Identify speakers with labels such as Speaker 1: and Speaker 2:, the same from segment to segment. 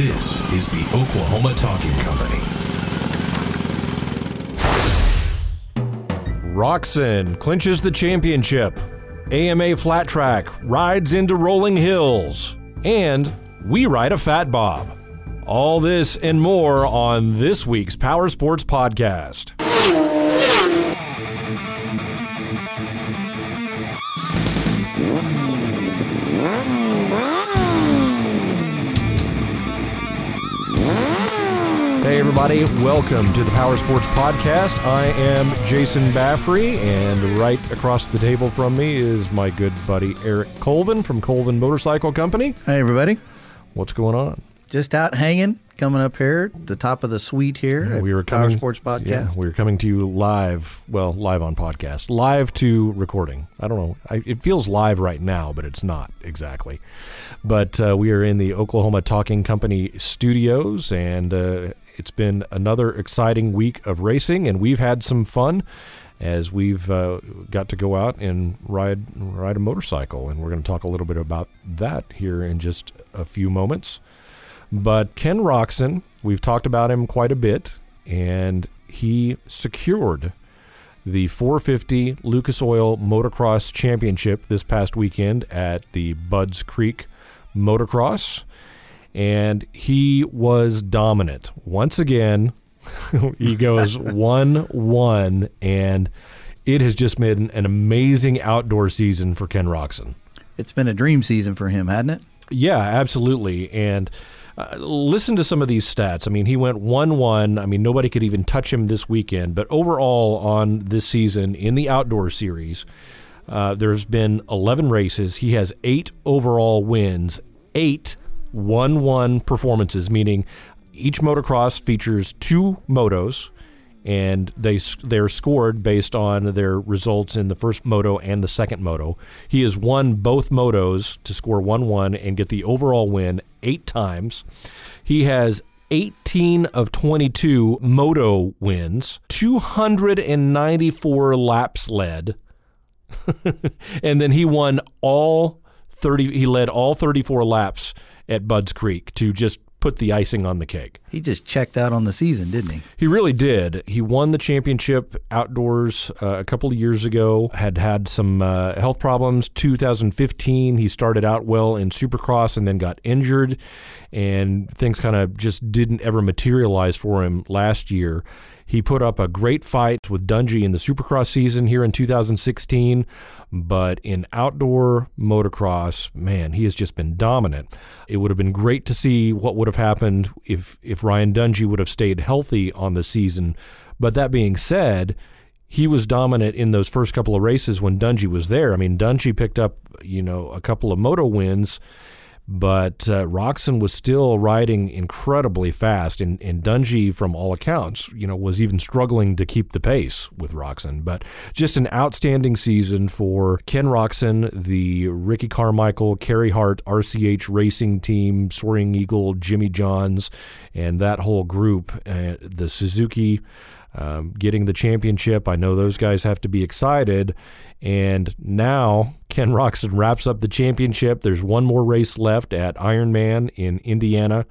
Speaker 1: This is the Oklahoma Talking Company.
Speaker 2: Roczen clinches the championship. AMA Flat Track rides into rolling hills. And we ride a Fat Bob. All this and more on this week's Power Sports Podcast. Hey, everybody, welcome to the Power Sports Podcast. I am Jason Baffrey, and right across the table from me is my good buddy Eric Colvin from Colvin Motorcycle Company.
Speaker 3: Hey, everybody.
Speaker 2: What's going on?
Speaker 3: Just out hanging, coming up here, the top of the suite here
Speaker 2: Yeah, we were
Speaker 3: Power
Speaker 2: coming-
Speaker 3: Sports Podcast.
Speaker 2: Yeah, we were coming to you live. Well, live on podcast, live to recording. I don't know. I, it feels live right now, but it's not exactly. But uh, we are in the Oklahoma Talking Company studios, and uh, it's been another exciting week of racing, and we've had some fun as we've uh, got to go out and ride ride a motorcycle, and we're going to talk a little bit about that here in just a few moments. But Ken Roczen, we've talked about him quite a bit, and he secured the 450 Lucas Oil Motocross Championship this past weekend at the Budds Creek Motocross. And he was dominant. Once again, he goes 1 1, and it has just been an amazing outdoor season for Ken Roczen.
Speaker 3: It's been a dream season for him, hadn't it?
Speaker 2: Yeah, absolutely. And uh, listen to some of these stats. I mean, he went 1 1. I mean, nobody could even touch him this weekend. But overall, on this season in the outdoor series, uh, there's been 11 races. He has eight overall wins, eight 1 1 performances, meaning each motocross features two motos and they they're scored based on their results in the first moto and the second moto. He has won both motos to score 1-1 and get the overall win 8 times. He has 18 of 22 moto wins, 294 laps led. and then he won all 30 he led all 34 laps at Budds Creek to just put the icing on the cake.
Speaker 3: He just checked out on the season, didn't he?
Speaker 2: He really did. He won the championship outdoors uh, a couple of years ago. Had had some uh, health problems. 2015, he started out well in Supercross and then got injured, and things kind of just didn't ever materialize for him last year. He put up a great fight with Dungey in the Supercross season here in 2016, but in outdoor motocross, man, he has just been dominant. It would have been great to see what would have happened if if Ryan Dungey would have stayed healthy on the season. But that being said, he was dominant in those first couple of races when Dungey was there. I mean, Dungey picked up, you know, a couple of moto wins, but uh, Roczen was still riding incredibly fast, and, and Dungey, from all accounts, you know, was even struggling to keep the pace with Roczen. But just an outstanding season for Ken Roczen, the Ricky Carmichael, Carey Hart, RCH Racing Team, Soaring Eagle, Jimmy Johns, and that whole group. Uh, the Suzuki um, getting the championship. I know those guys have to be excited. And now Ken Roczen wraps up the championship. There's one more race left at Ironman in Indiana.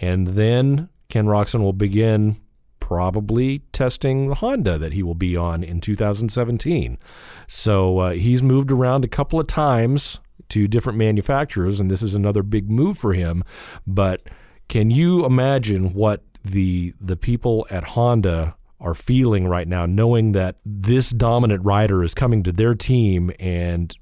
Speaker 2: And then Ken Roczen will begin probably testing the Honda that he will be on in 2017. So uh, he's moved around a couple of times to different manufacturers, and this is another big move for him. But can you imagine what the the people at Honda are feeling right now, knowing that this dominant rider is coming to their team and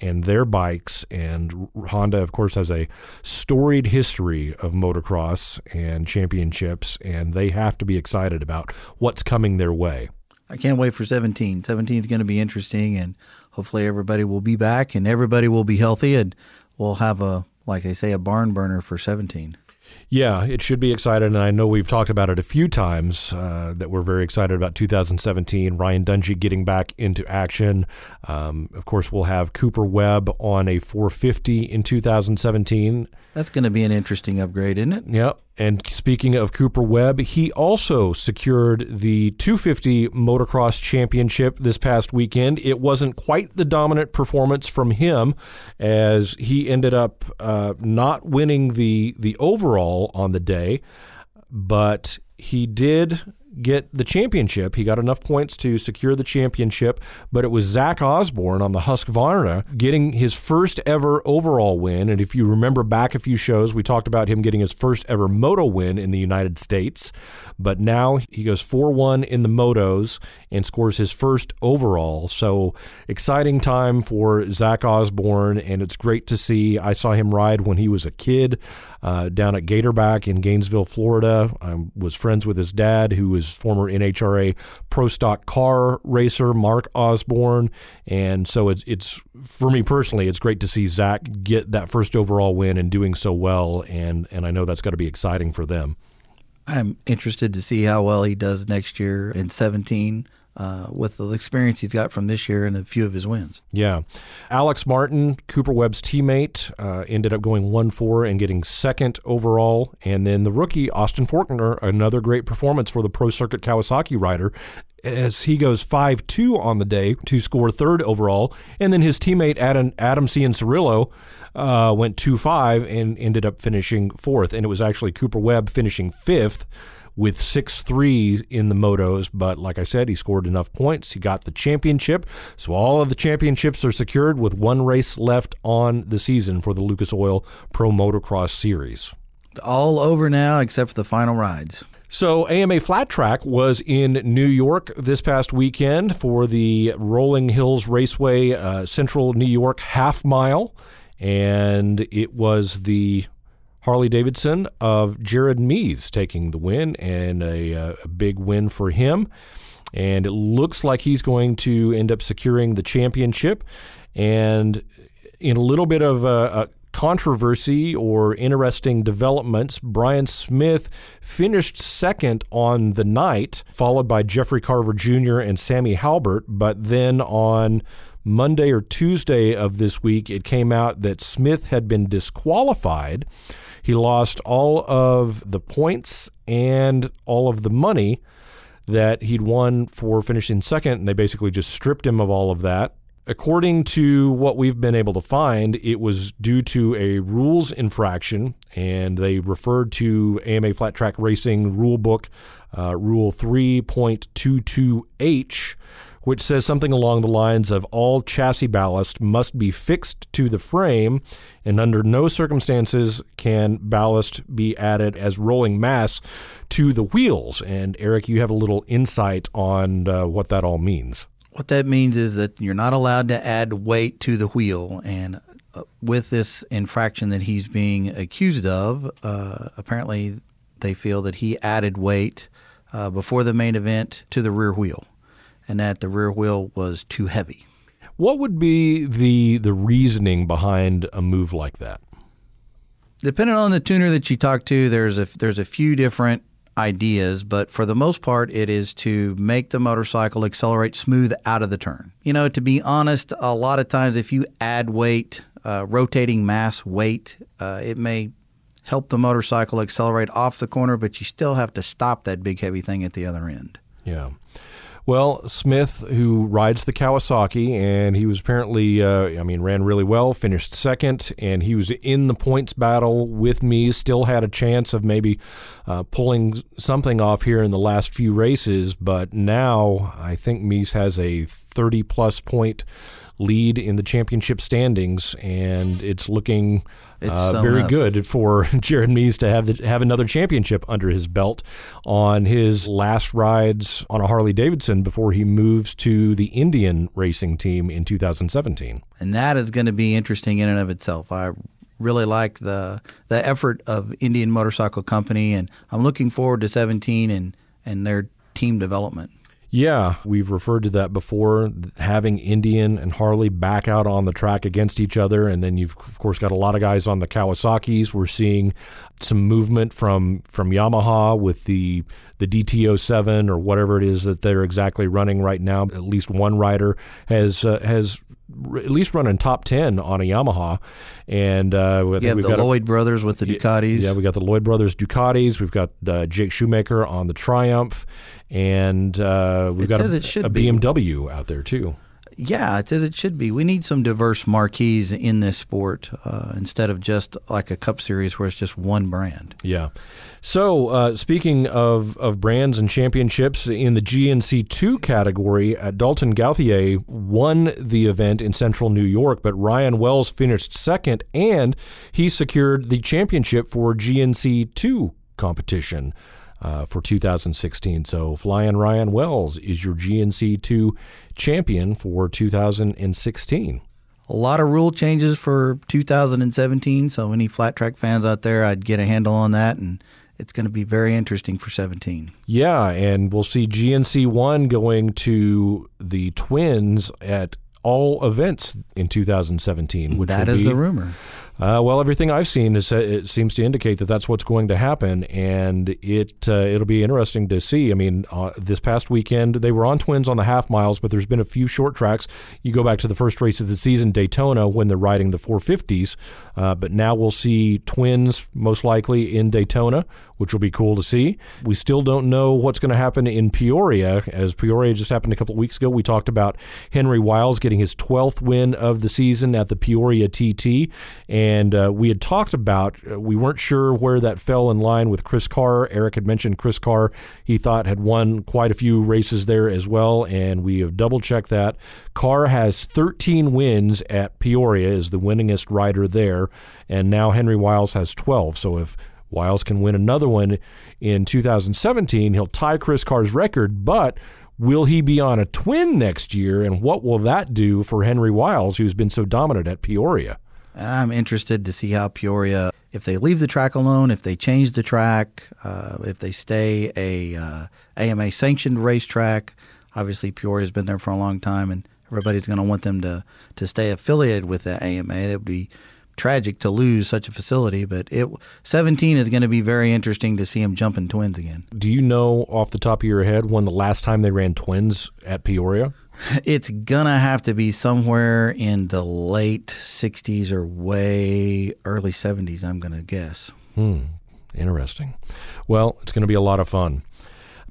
Speaker 2: and their bikes. And Honda, of course, has a storied history of motocross and championships, and they have to be excited about what's coming their way.
Speaker 3: I can't wait for 17. 17 is going to be interesting, and hopefully everybody will be back and everybody will be healthy, and we'll have a, like they say, a barn burner for 17.
Speaker 2: Yeah, it should be excited, and I know we've talked about it a few times uh, that we're very excited about 2017. Ryan Dungey getting back into action. Um, of course, we'll have Cooper Webb on a 450 in 2017.
Speaker 3: That's going to be an interesting upgrade, isn't it?
Speaker 2: Yeah. And speaking of Cooper Webb, he also secured the 250 motocross championship this past weekend. It wasn't quite the dominant performance from him, as he ended up uh, not winning the the overall on the day, but he did get the championship. He got enough points to secure the championship, but it was Zach Osborne on the Husqvarna getting his first ever overall win. And if you remember back a few shows, we talked about him getting his first ever moto win in the United States. But now he goes 4 1 in the motos and scores his first overall. So exciting time for Zach Osborne, and it's great to see. I saw him ride when he was a kid uh, down at Gatorback in Gainesville, Florida. I was friends with his dad, who was former NHRA Pro Stock car racer Mark Osborne, and so it's it's for me personally, it's great to see Zach get that first overall win and doing so well, and and I know that's got to be exciting for them.
Speaker 3: I'm interested to see how well he does next year in 17 uh, with the experience he's got from this year and a few of his wins.
Speaker 2: Yeah. Alex Martin, Cooper Webb's teammate, uh, ended up going 1 4 and getting second overall. And then the rookie, Austin Forkner, another great performance for the Pro Circuit Kawasaki rider, as he goes 5 2 on the day to score third overall. And then his teammate, Adam, Adam Cianciarulo, uh, went 2 5 and ended up finishing fourth. And it was actually Cooper Webb finishing fifth with 6 3 in the motos. But like I said, he scored enough points. He got the championship. So all of the championships are secured with one race left on the season for the Lucas Oil Pro Motocross Series.
Speaker 3: All over now except for the final rides.
Speaker 2: So, AMA Flat Track was in New York this past weekend for the Rolling Hills Raceway uh, Central New York Half Mile. And it was the Harley Davidson of Jared Mees taking the win and a, uh, a, big win for him. And it looks like he's going to end up securing the championship. And in a little bit of a, a controversy or interesting developments, Bryan Smith finished second on the night, followed by Jeffrey Carver Jr. and Sammy Halbert. But then on Monday or Tuesday of this week, it came out that Smith had been disqualified he lost all of the points and all of the money that he'd won for finishing second, and they basically just stripped him of all of that. According to what we've been able to find, it was due to a rules infraction, and they referred to AMA Flat Track Racing Rulebook uh, Rule 3.22H, which says something along the lines of all chassis ballast must be fixed to the frame, and under no circumstances can ballast be added as rolling mass to the wheels. And Eric, you have a little insight on uh, what that all means.
Speaker 3: What that means is that you're not allowed to add weight to the wheel, and uh, with this infraction that he's being accused of, uh, apparently they feel that he added weight uh, before the main event to the rear wheel and that the rear wheel was too heavy.
Speaker 2: What would be the the reasoning behind a move like that?
Speaker 3: Depending on the tuner that you talk to, there's a there's a few different ideas, but for the most part, it is to make the motorcycle accelerate smooth out of the turn. You know, to be honest, a lot of times if you add weight, uh, rotating mass weight, uh, it may help the motorcycle accelerate off the corner, but you still have to stop that big heavy thing at the other end.
Speaker 2: Yeah. Well, Smith, who rides the Kawasaki, and he was apparently, uh, I mean, ran really well, finished second, and he was in the points battle with Mees, still had a chance of maybe uh, pulling something off here in the last few races. But now I think Mees has a 30 plus point lead in the championship standings, and it's looking uh, very up. good for Jared Mees to have the, have another championship under his belt on his last rides on a Harley Davidson before he moves to the Indian racing team in 2017.
Speaker 3: And that is going to be interesting in and of itself. I really like the the effort of Indian Motorcycle Company, and I'm looking forward to 17 and and their team development.
Speaker 2: Yeah, we've referred to that before, having Indian and Harley back out on the track against each other. And then you've, of course, got a lot of guys on the Kawasaki's. We're seeing some movement from, from Yamaha with the, the DT07 or whatever it is that they're exactly running right now. At least one rider has, uh, has at least running top 10 on a Yamaha. And uh,
Speaker 3: we have the Lloyd a, brothers with the Ducatis.
Speaker 2: Yeah, we got the Lloyd brothers Ducatis. We've got uh, Jake Shoemaker on the Triumph. And uh, we've it got a, a BMW out there too.
Speaker 3: Yeah, it's as it should be. We need some diverse marquees in this sport uh, instead of just like a Cup Series where it's just one brand.
Speaker 2: Yeah. So, uh, speaking of, of brands and championships in the GNC2 category, uh, Dalton Gauthier won the event in central New York, but Ryan Wells finished second and he secured the championship for GNC2 competition. Uh, for 2016. So, Flying Ryan Wells is your GNC2 champion for 2016.
Speaker 3: A lot of rule changes for 2017. So, any flat track fans out there, I'd get a handle on that and it's going to be very interesting for 17.
Speaker 2: Yeah, and we'll see GNC one going to the Twins at all events in 2017. Which
Speaker 3: that is
Speaker 2: be,
Speaker 3: the rumor.
Speaker 2: Uh, well, everything I've seen is uh, it seems to indicate that that's what's going to happen, and it uh, it'll be interesting to see. I mean, uh, this past weekend they were on twins on the half miles, but there's been a few short tracks. You go back to the first race of the season, Daytona, when they're riding the 450s, uh, but now we'll see twins most likely in Daytona, which will be cool to see. We still don't know what's going to happen in Peoria, as Peoria just happened a couple of weeks ago. We talked about Henry Wiles getting his 12th win of the season at the Peoria TT, and and uh, we had talked about uh, we weren't sure where that fell in line with Chris Carr. Eric had mentioned Chris Carr. He thought had won quite a few races there as well, and we have double checked that. Carr has 13 wins at Peoria, is the winningest rider there, and now Henry Wiles has 12. So if Wiles can win another one in 2017, he'll tie Chris Carr's record, but Will he be on a twin next year, and what will that do for Henry Wiles, who's been so dominant at Peoria?
Speaker 3: And I'm interested to see how Peoria, if they leave the track alone, if they change the track, uh, if they stay a uh, AMA sanctioned racetrack. Obviously, Peoria's been there for a long time, and everybody's going to want them to to stay affiliated with the AMA. It would be tragic to lose such a facility, but it 17 is going to be very interesting to see them jumping twins again.
Speaker 2: Do you know off the top of your head when the last time they ran twins at Peoria?
Speaker 3: It's gonna have to be somewhere in the late 60s or way early 70s, I'm gonna guess.
Speaker 2: Hmm. Interesting. Well, it's to be a lot of fun.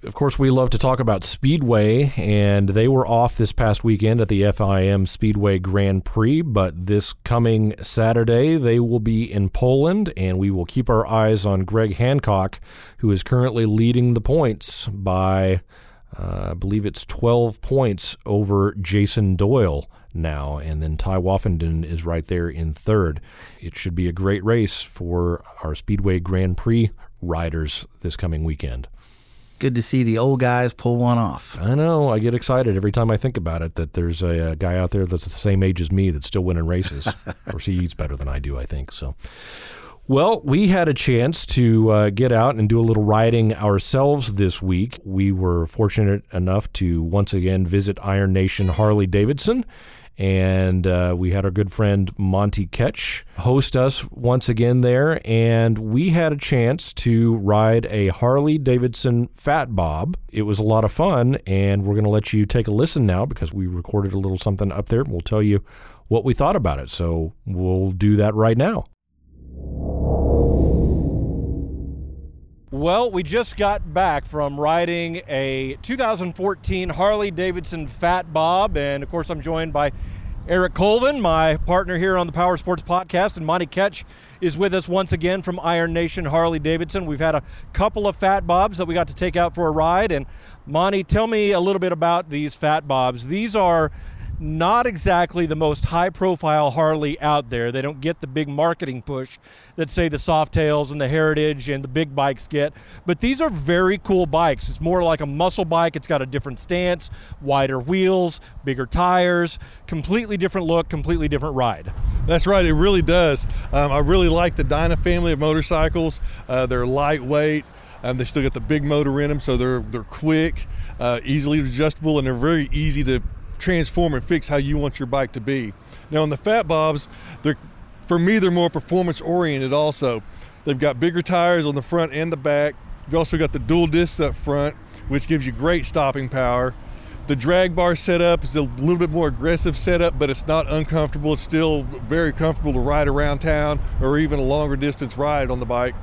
Speaker 2: Of course, we love to talk about Speedway, and they were off this past weekend at the FIM Speedway Grand Prix. But this coming Saturday, they will be in Poland, and we will keep our eyes on Greg Hancock, who is currently leading the points by Uh, I believe it's 12 points over Jason Doyle now, and then Tai Woffinden is right there in third. It should be a great race for our Speedway Grand Prix riders this coming weekend.
Speaker 3: Good to see the old guys pull one off.
Speaker 2: I know. I get excited every time I think about it that there's a, a guy out there that's the same age as me that's still winning races. of course, he eats better than I do, I think. So. Well, we had a chance to uh, get out and do a little riding ourselves this week. We were fortunate enough to once again visit Iron Nation Harley Davidson. And uh, we had our good friend Monty Ketch host us once again there. And we had a chance to ride a Harley Davidson Fat Bob. It was a lot of fun. And we're going to let you take a listen now because we recorded a little something up there. And we'll tell you what we thought about it. So we'll do that right now. Well, we just got back from riding a 2014 Harley Davidson Fat Bob, and of course, I'm joined by Eric Colvin, my partner here on the Power Sports Podcast, and Monty Ketch is with us once again from Iron Nation Harley Davidson. We've had a couple of Fat Bobs that we got to take out for a ride, and Monty, tell me a little bit about these Fat Bobs. These are not exactly the most high profile Harley out there. They don't get the big marketing push that, say, the Softails and the Heritage and the big bikes get. But these are very cool bikes. It's more like a muscle bike, it's got a different stance, wider wheels, bigger tires, completely different look, completely different ride.
Speaker 4: That's right, it really does. Um, I really like the Dyna family of motorcycles. Uh, they're lightweight. Um, they still got the big motor in them, so they're they're quick, uh, easily adjustable, and they're very easy to transform and fix how you want your bike to be. Now on the Fat Bobs, they're for me they're more performance oriented also. They've got bigger tires on the front and the back. You've also got the dual discs up front, which gives you great stopping power. The drag bar setup is a little bit more aggressive setup, but it's not uncomfortable. It's still very comfortable to ride around town or even a longer distance ride on the bike.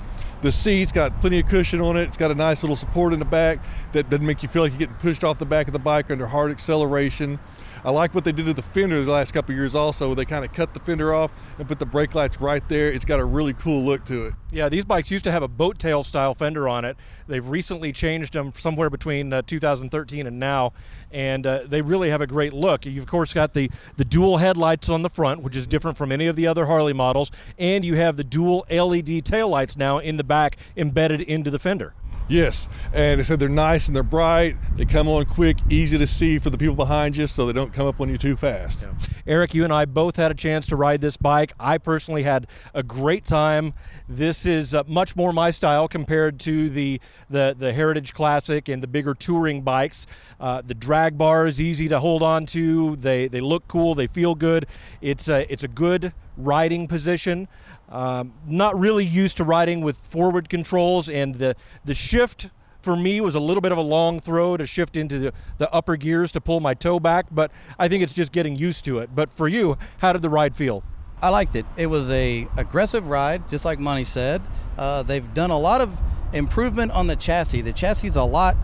Speaker 4: The seat's got plenty of cushion on it. It's got a nice little support in the back that doesn't make you feel like you're getting pushed off the back of the bike under hard acceleration. I like what they did to the fender the last couple years also. They kind of cut the fender off and put the brake lights right there. It's got a really cool look to it.
Speaker 2: Yeah, these bikes used to have a boat tail style fender on it. They've recently changed them somewhere between uh, 2013 and now, and uh, they really have a great look. You've of course got the the dual headlights on the front, which is different from any of the other Harley models, and you have the dual LED taillights now in the back embedded into the fender.
Speaker 4: Yes, and they said they're nice and they're bright. They come on quick, easy to see for the people behind you, so they don't come up on you too fast. Yeah.
Speaker 2: Eric, you and I both had a chance to ride this bike. I personally had a great time. This is uh, much more my style compared to the the, the Heritage Classic and the bigger touring bikes. Uh, the drag bar is easy to hold on to. They they look cool. They feel good. It's a it's a good riding position. Um, not really used to riding with forward controls, and the the shift for me was a little bit of a long throw to shift into the, the upper gears to pull my toe back, but I think it's just getting used to it. But for you, how did the ride feel?
Speaker 3: I liked it. It was a aggressive ride, just like Monty said. Uh, they've done a lot of improvement on the chassis. The chassis is a lot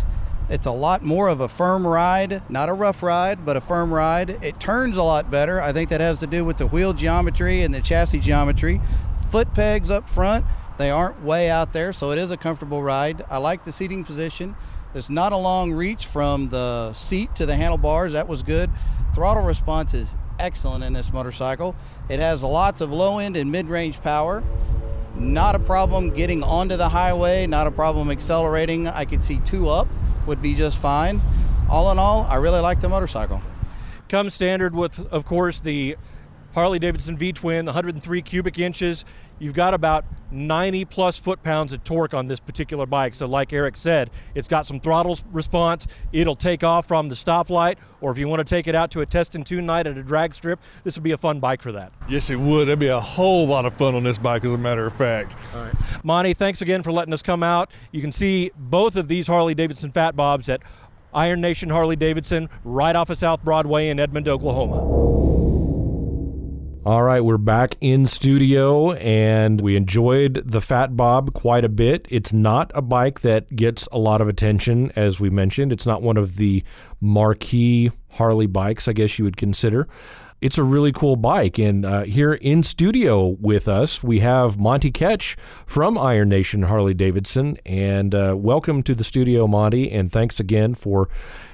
Speaker 3: it's a lot more of a firm ride, not a rough ride, but a firm ride. It turns a lot better. I think that has to do with the wheel geometry and the chassis geometry. Foot pegs up front, they aren't way out there, so it is a comfortable ride. I like the seating position. There's not a long reach from the seat to the handlebars. That was good. Throttle response is excellent in this motorcycle. It has lots of low end and mid range power. Not a problem getting onto the highway, not a problem accelerating. I could see two up would be just fine. All in all, I really like the motorcycle.
Speaker 2: Comes standard with, of course, the Harley Davidson V twin, 103 cubic inches. You've got about 90 plus foot pounds of torque on this particular bike. So, like Eric said, it's got some throttle response. It'll take off from the stoplight, or if you want to take it out to a test and tune night at a drag strip, this would be a fun bike for that.
Speaker 4: Yes, it would. That'd be a whole lot of fun on this bike, as a matter of fact.
Speaker 2: All right. Monty, thanks again for letting us come out. You can see both of these Harley Davidson Fat Bobs at Iron Nation Harley Davidson right off of South Broadway in Edmond, Oklahoma. All right, we're back in studio and we enjoyed the Fat Bob quite a bit. It's not a bike that gets a lot of attention, as we mentioned. It's not one of the marquee Harley bikes, I guess you would consider. It's a really cool bike. And uh, here in studio with us, we have Monty Ketch from Iron Nation Harley Davidson. And uh, welcome to the studio, Monty. And thanks again for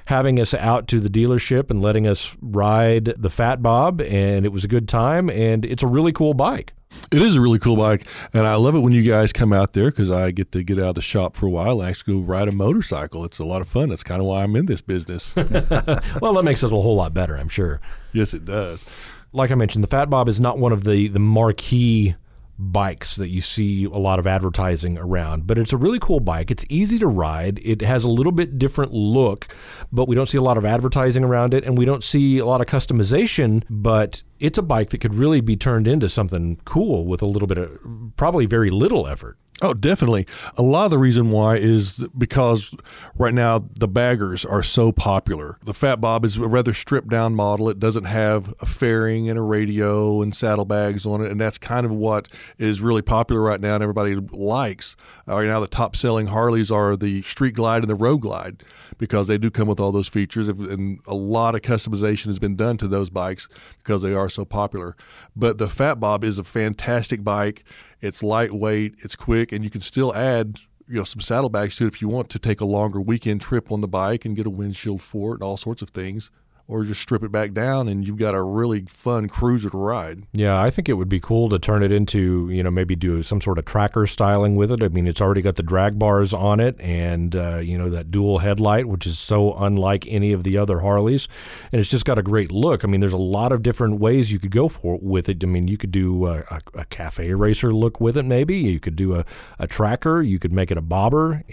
Speaker 2: having us out to the dealership and letting us ride the Fat Bob, and it was a good time. And it's a really cool bike.
Speaker 4: It is a really cool bike, and I love it when you guys come out there because I get to get out of the shop for a while and actually go ride a motorcycle. It's a lot of fun. That's kind of why I'm in this business.
Speaker 2: well, that makes it a whole lot better, I'm sure.
Speaker 4: Yes, it does.
Speaker 2: Like I mentioned, the Fat Bob is not one of the the marquee bikes that you see a lot of advertising around. But it's a really cool bike. It's easy to ride. It has a little bit different look, but we don't see a lot of advertising around it and we don't see a lot of customization, but it's a bike that could really be turned into something cool with a little bit of probably very little effort.
Speaker 4: Oh, definitely. A lot of the reason why is because right now the baggers are so popular. The Fat Bob is a rather stripped down model. It doesn't have a fairing and a radio and saddlebags on it, and that's kind of what is really popular right now and everybody likes. Uh, right now, the top selling Harleys are the Street Glide and the Road Glide because they do come with all those features, and a lot of customization has been done to those bikes because they are so popular. But the Fat Bob is a fantastic bike. It's lightweight, it's quick, and you can still add you know some saddlebags to it if you want to take a longer weekend trip on the bike and get a windshield for it and all sorts of things or just strip it back down and you've got a really fun cruiser to ride.
Speaker 2: Yeah, I think it would be cool to turn it into, you know, maybe do some sort of tracker styling with it. I mean, it's already got the drag bars on it and, uh, you know, that dual headlight, which is so unlike any of the other Harleys. And it's just got a great look. I mean, there's a lot of different ways you could go for with it. I mean, you could do a, a, a cafe racer look with it, maybe. You could do a, a tracker. You could make it a bobber.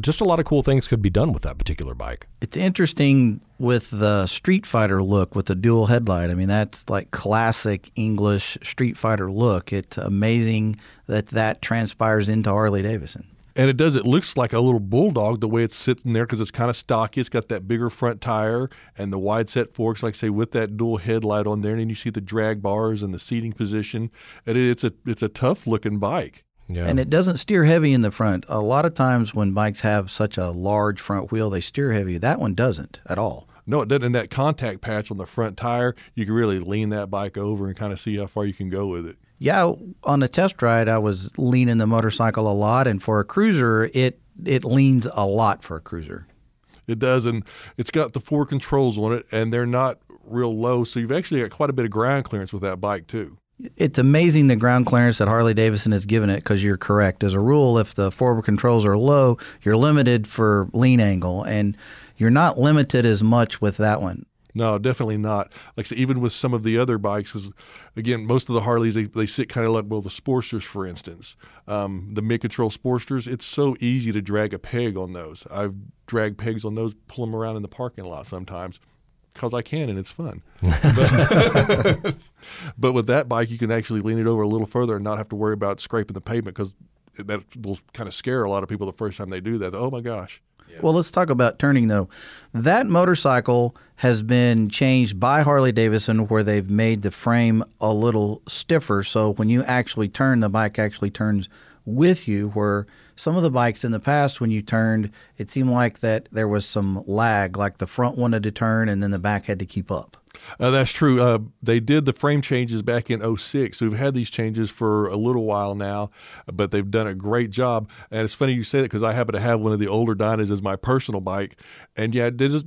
Speaker 2: Just a lot of cool things could be done with that particular bike.
Speaker 3: It's interesting with the Street Fighter look with the dual headlight. I mean, that's like classic English Street Fighter look. It's amazing that that transpires into Harley Davidson.
Speaker 4: And it does. It looks like a little bulldog the way it's sitting there because it's kind of stocky. It's got that bigger front tire and the wide set forks, like I say, with that dual headlight on there. And then you see the drag bars and the seating position. And it's a it's a tough looking bike.
Speaker 3: Yeah. And it doesn't steer heavy in the front. A lot of times when bikes have such a large front wheel, they steer heavy. That one doesn't at all.
Speaker 4: No, it doesn't. And that contact patch on the front tire, you can really lean that bike over and kind of see how far you can go with it.
Speaker 3: Yeah, on a test ride, I was leaning the motorcycle a lot, and for a cruiser, it it leans a lot for a cruiser.
Speaker 4: It does, and it's got the four controls on it, and they're not real low, so you've actually got quite a bit of ground clearance with that bike too.
Speaker 3: It's amazing the ground clearance that Harley Davidson has given it because you're correct. As a rule, if the forward controls are low, you're limited for lean angle, and you're not limited as much with that one.
Speaker 4: No, definitely not. Like I said, even with some of the other bikes, because again, most of the Harleys they, they sit kind of like well the Sportsters, for instance, um, the mid control Sportsters. It's so easy to drag a peg on those. I've dragged pegs on those, pull them around in the parking lot sometimes because I can and it's fun. but, but with that bike, you can actually lean it over a little further and not have to worry about scraping the pavement because that will kind of scare a lot of people the first time they do that. Oh my gosh.
Speaker 3: Well, let's talk about turning though. That motorcycle has been changed by Harley Davidson where they've made the frame a little stiffer. So when you actually turn, the bike actually turns with you. Where some of the bikes in the past, when you turned, it seemed like that there was some lag, like the front wanted to turn and then the back had to keep up.
Speaker 4: Uh, that's true. Uh, they did the frame changes back in 06. So we've had these changes for a little while now, but they've done a great job. And it's funny you say that because I happen to have one of the older Dynas as my personal bike. And yeah, it, just,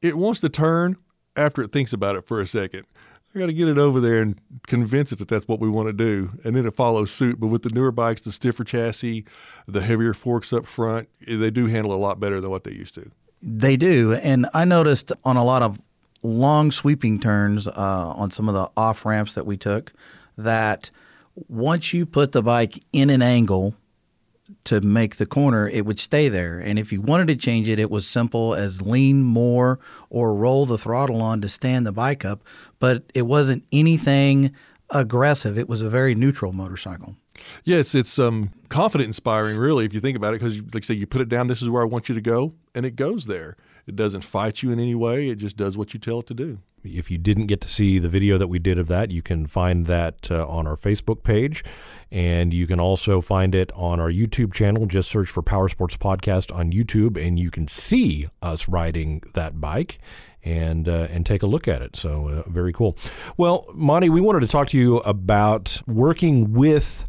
Speaker 4: it wants to turn after it thinks about it for a second. I got to get it over there and convince it that that's what we want to do, and then it follows suit. But with the newer bikes, the stiffer chassis, the heavier forks up front, they do handle a lot better than what they used to.
Speaker 3: They do, and I noticed on a lot of long sweeping turns uh, on some of the off ramps that we took that once you put the bike in an angle to make the corner, it would stay there. And if you wanted to change it, it was simple as lean more or roll the throttle on to stand the bike up. But it wasn't anything aggressive. It was a very neutral motorcycle.
Speaker 4: Yeah, it's it's um, confident inspiring, really, if you think about it, because like I say, you put it down. This is where I want you to go, and it goes there. It doesn't fight you in any way. It just does what you tell it to do.
Speaker 2: If you didn't get to see the video that we did of that, you can find that uh, on our Facebook page. And you can also find it on our YouTube channel. Just search for Power Sports Podcast on YouTube, and you can see us riding that bike and uh, and take a look at it. So uh, very cool. Well, Monty, we wanted to talk to you about working with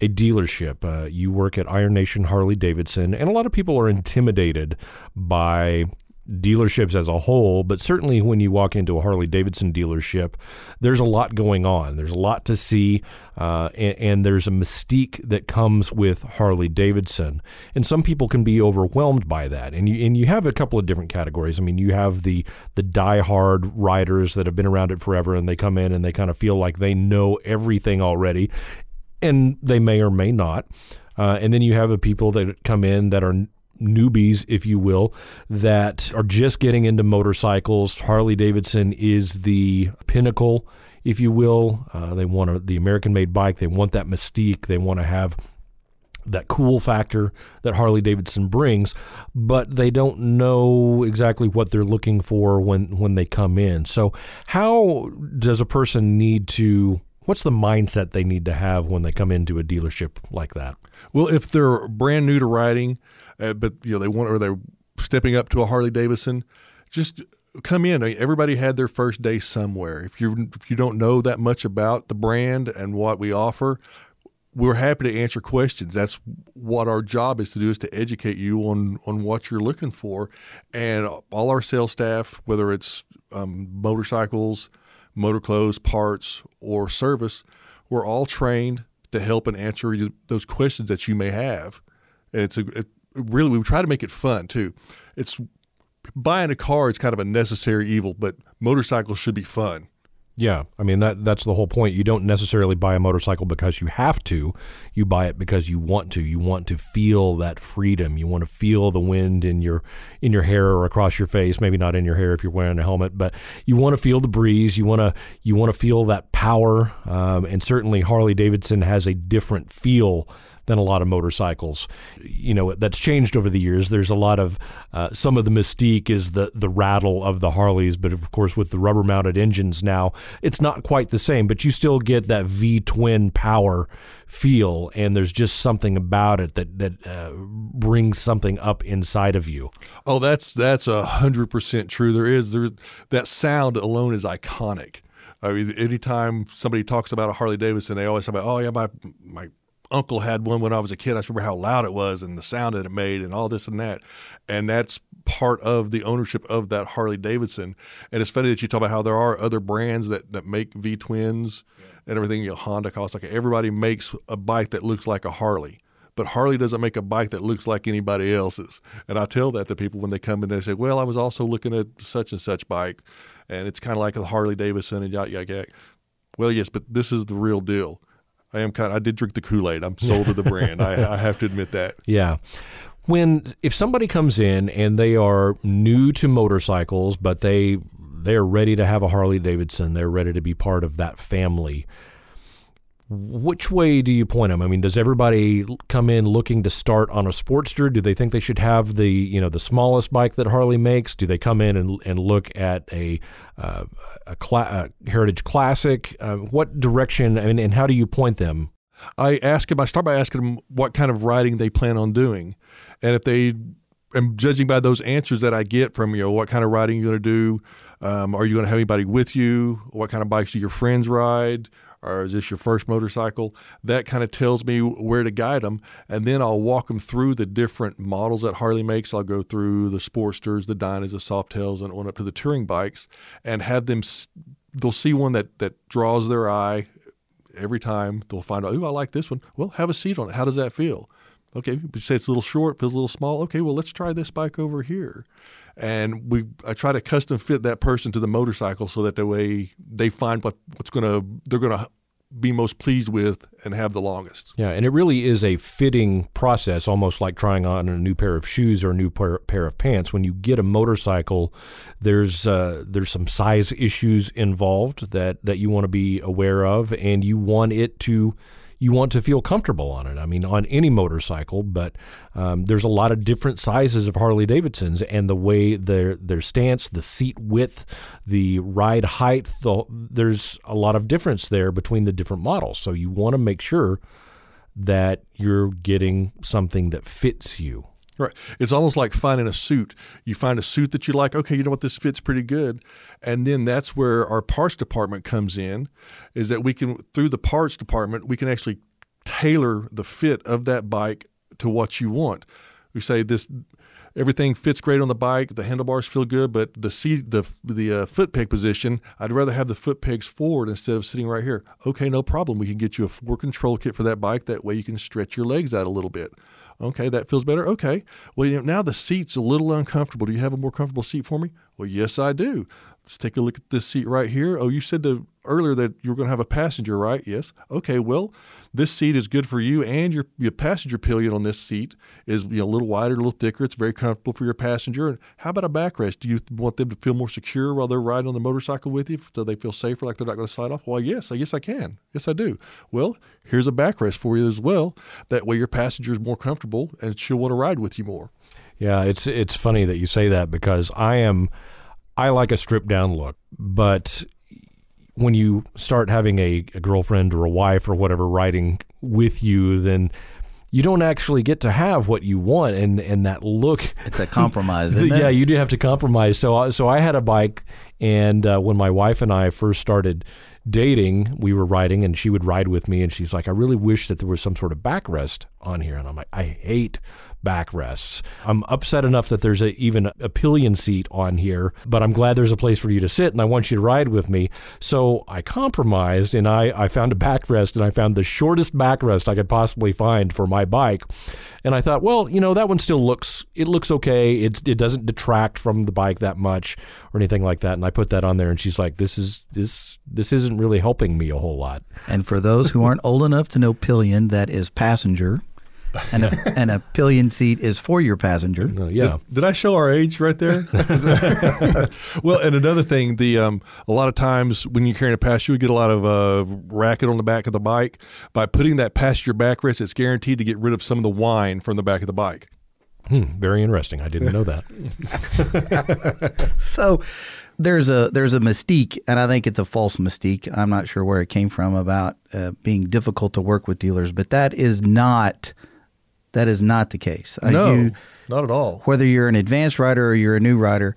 Speaker 2: a dealership. Uh, you work at Iron Nation Harley Davidson, and a lot of people are intimidated by dealerships as a whole, but certainly when you walk into a Harley Davidson dealership, there's a lot going on. There's a lot to see, uh, and, and, there's a mystique that comes with Harley Davidson. And some people can be overwhelmed by that. And you and you have a couple of different categories. I mean, you have the the diehard riders that have been around it forever, and they come in and they kind of feel like they know everything already, and they may or may not. Uh, and then you have the people that come in that are newbies, if you will, that are just getting into motorcycles. Harley Davidson is the pinnacle, if you will. Uh, they want a, the American made bike, they want that mystique, they want to have that cool factor that Harley Davidson brings, but they don't know exactly what they're looking for when when they come in. So, how does a person need to what's the mindset they need to have when they come into a dealership like that?
Speaker 4: Well, if they're brand new to riding, uh, but you know they want or they're stepping up to a Harley Davidson, just come in. everybody had their first day somewhere. If you if you don't know that much about the brand and what we offer, we're happy to answer questions. That's what our job is to do is to educate you on on what you're looking for, and all our sales staff, whether it's um, motorcycles, motor clothes, parts, or service, we're all trained to help and answer those questions that you may have. And it's a really we try to make it fun too. It's buying a car is kind of a necessary evil, but motorcycles should be fun.
Speaker 2: Yeah, I mean that that's the whole point. You don't necessarily buy a motorcycle because you have to. You buy it because you want to. You want to feel that freedom. You want to feel the wind in your in your hair or across your face. Maybe not in your hair if you're wearing a helmet, but you want to feel the breeze. You want to you want to feel that power. Um, and certainly Harley Davidson has a different feel than a lot of motorcycles. You know, that's changed over the years. There's a lot of uh, some of the mystique is the the rattle of the Harleys, but of course with the rubber mounted engines now, it's not quite the same. But you still get that V twin power feel, and there's just something about it that that uh, brings something up inside of you.
Speaker 4: Oh, that's that's a hundred percent true. There is there that sound alone is iconic. I mean, anytime somebody talks about a Harley Davidson, they always talk about, oh yeah, my my uncle had one when I was a kid. I remember how loud it was and the sound that it made and all this and that. And that's part of the ownership of that Harley Davidson. And it's funny that you talk about how there are other brands that, that make V twins yeah. and everything. You know, Honda, Kawasaki, everybody makes a bike that looks like a Harley. But Harley doesn't make a bike that looks like anybody else's. And I tell that to people when they come in and they say, Well, I was also looking at such and such bike and it's kind of like a Harley Davidson and yada yada yada. Well, yes, but this is the real deal. I am kind. Of, I did drink the Kool Aid. I'm sold to the brand. I, I have to admit that.
Speaker 2: Yeah. When if somebody comes in and they are new to motorcycles, but they they're ready to have a Harley Davidson, they're ready to be part of that family which way do you point them? I mean, does everybody come in looking to start on a Sportster? Do they think they should have the you know the smallest bike that Harley makes? Do they come in and, and look at a uh, a, a, Heritage Classic? Uh, what direction I mean, and how do you point them?
Speaker 4: I ask them. I start by asking them what kind of riding they plan on doing, and if they am judging by those answers that I get from you know what kind of riding you're going to do. Um, are you going to have anybody with you? What kind of bikes do your friends ride? Or is this your first motorcycle? That kind of tells me where to guide them. And then I'll walk them through the different models that Harley makes. I'll go through the Sportsters, the Dynas, the Softails, and on up to the touring bikes and have them, they'll see one that, that draws their eye every time. They'll find out, oh, I like this one. Well, have a seat on it. How does that feel? Okay, you say it's a little short, feels a little small. Okay, well, let's try this bike over here and we I try to custom fit that person to the motorcycle so that the way they find what what's gonna they're gonna be most pleased with and have the longest.
Speaker 2: Yeah, and it really is a fitting process, almost like trying on a new pair of shoes or a new pair, pair of pants. When you get a motorcycle, there's uh, there's some size issues involved that that you want to be aware of, and you want it to you want to feel comfortable on it. I mean, on any motorcycle, but um, there's a lot of different sizes of Harley Davidsons, and the way their their stance, the seat width, the ride height, the, there's a lot of difference there between the different models. So you want to make sure that you're getting something that fits you.
Speaker 4: Right. It's almost like finding a suit. You find a suit that you like, okay, you know what, this fits pretty good. And then that's where our parts department comes in, is that we can, through the parts department, we can actually tailor the fit of that bike to what you want. We say this everything fits great on the bike. The handlebars feel good, but the seat, the the uh, foot peg position, I'd rather have the foot pegs forward instead of sitting right here. Okay, no problem. We can get you a four control kit for that bike. That way you can stretch your legs out a little bit. Okay, that feels better. Okay, well you know, now the seat's a little uncomfortable. Do you have a more comfortable seat for me? Well, yes, I do. Let's take a look at this seat right here. Oh, you said to, earlier that you were going to have a passenger, right? Yes. Okay, well, this seat is good for you and your, your passenger pillion on this seat is you know, a little wider, a little thicker. It's very comfortable for your passenger. And how about a backrest? Do you want them to feel more secure while they're riding on the motorcycle with you so they feel safer, like they're not going to slide off? Well, yes, I guess I can. Yes, I do. Well, here's a backrest for you as well. That way your passenger is more comfortable and she'll want to ride with you more.
Speaker 2: Yeah, it's it's funny that you say that because I am I like a stripped down look, but when you start having a, a girlfriend or a wife or whatever riding with you, then you don't actually get to have what you want and and that look.
Speaker 3: It's a compromise
Speaker 2: yeah you do have to compromise. So so i had a bike and uh, when my wife and i first started dating we were riding and she would ride with me and she's like i really wish that there was some sort of backrest on here. And i'm like i hate backrests. I'm upset enough that there's a, even a pillion seat on here, but I'm glad there's a place for you to sit and I want you to ride with me. So I compromised and I, I found a backrest and I found the shortest backrest I could possibly find for my bike. And I thought, well, you know, that one still looks it looks okay. It's it doesn't detract from the bike that much or anything like that. And I put that on there and she's like, This is this this isn't really helping me a whole lot.
Speaker 3: And for those who aren't old enough to know pillion, that is passenger and a, and a pillion seat is for your passenger.
Speaker 2: Uh, yeah.
Speaker 4: Did I show our age right there? well, and another thing, the um, a lot of times when you're carrying a passenger, you get a lot of uh, racket on the back of the bike. By putting that passenger backrest, it's guaranteed to get rid of some of the wine from the back of the bike.
Speaker 2: Hmm, very interesting. I didn't know that.
Speaker 3: So there's a there's a mystique, and I think it's a false mystique. I'm not sure where it came from about uh, being difficult to work with dealers, but that is not that is not the case. Uh,
Speaker 4: no,
Speaker 3: you-
Speaker 4: not at all.
Speaker 3: whether you're an advanced rider or you're a new rider,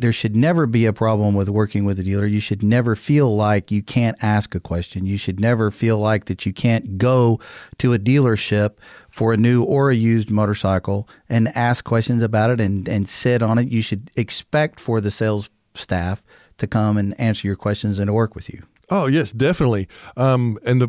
Speaker 3: there should never be a problem with working with a dealer. You should never feel like you can't ask a question. You should never feel like that you can't go to a dealership for a new or a used motorcycle and ask questions about it and, and sit on it. You should expect for the sales staff to come and answer your questions and to work with you.
Speaker 4: Oh yes, definitely. Um, and the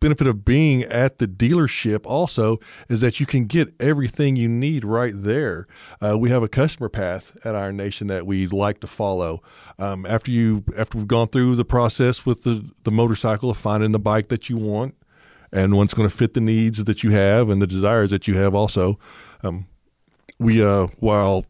Speaker 4: benefit of being at the dealership also is that you can get everything you need right there. Uh, we have a customer path at Iron Nation that we like to follow. Um, after you after we've gone through the process with the the motorcycle of finding the bike that you want and one's going to fit the needs that you have and the desires that you have also. Um, we uh, while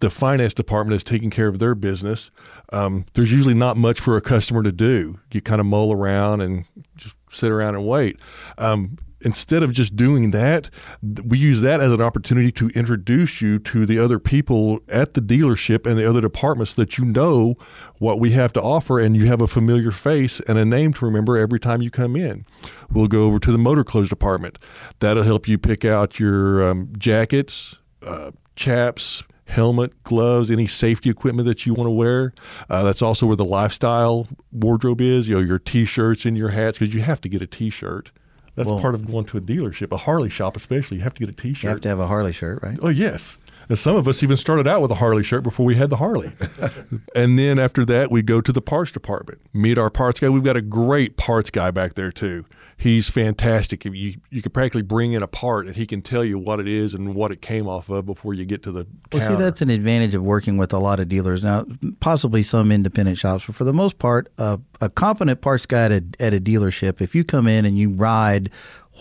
Speaker 4: the finance department is taking care of their business, um, there's usually not much for a customer to do. You kind of mull around and just sit around and wait. Um, instead of just doing that, we use that as an opportunity to introduce you to the other people at the dealership and the other departments that you know what we have to offer and you have a familiar face and a name to remember every time you come in. We'll go over to the motor clothes department. That'll help you pick out your um, jackets, uh, chaps, helmet, gloves, any safety equipment that you want to wear. Uh, that's also where the lifestyle wardrobe is. You know, your t-shirts and your hats because you have to get a t-shirt. That's
Speaker 3: Well-
Speaker 4: part of going to a dealership, a Harley shop especially. You have to get a t-shirt.
Speaker 3: You have to have a Harley shirt, right?
Speaker 4: Oh yes. And some of us even started out with a Harley shirt before we had the Harley. and then after that, we go to the parts department, meet our parts guy. We've got a great parts guy back there too. He's fantastic. You you could practically bring in a part and he can tell you what it is and what it came off of before you get to the
Speaker 3: Well, see, that's an advantage of working with a lot of dealers. Now, possibly some independent shops, but for the most part, a, a competent parts guy at a, at a dealership, if you come in and you ride